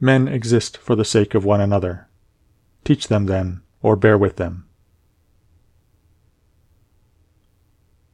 Men exist for the sake of one another. Teach them, then, or bear with them.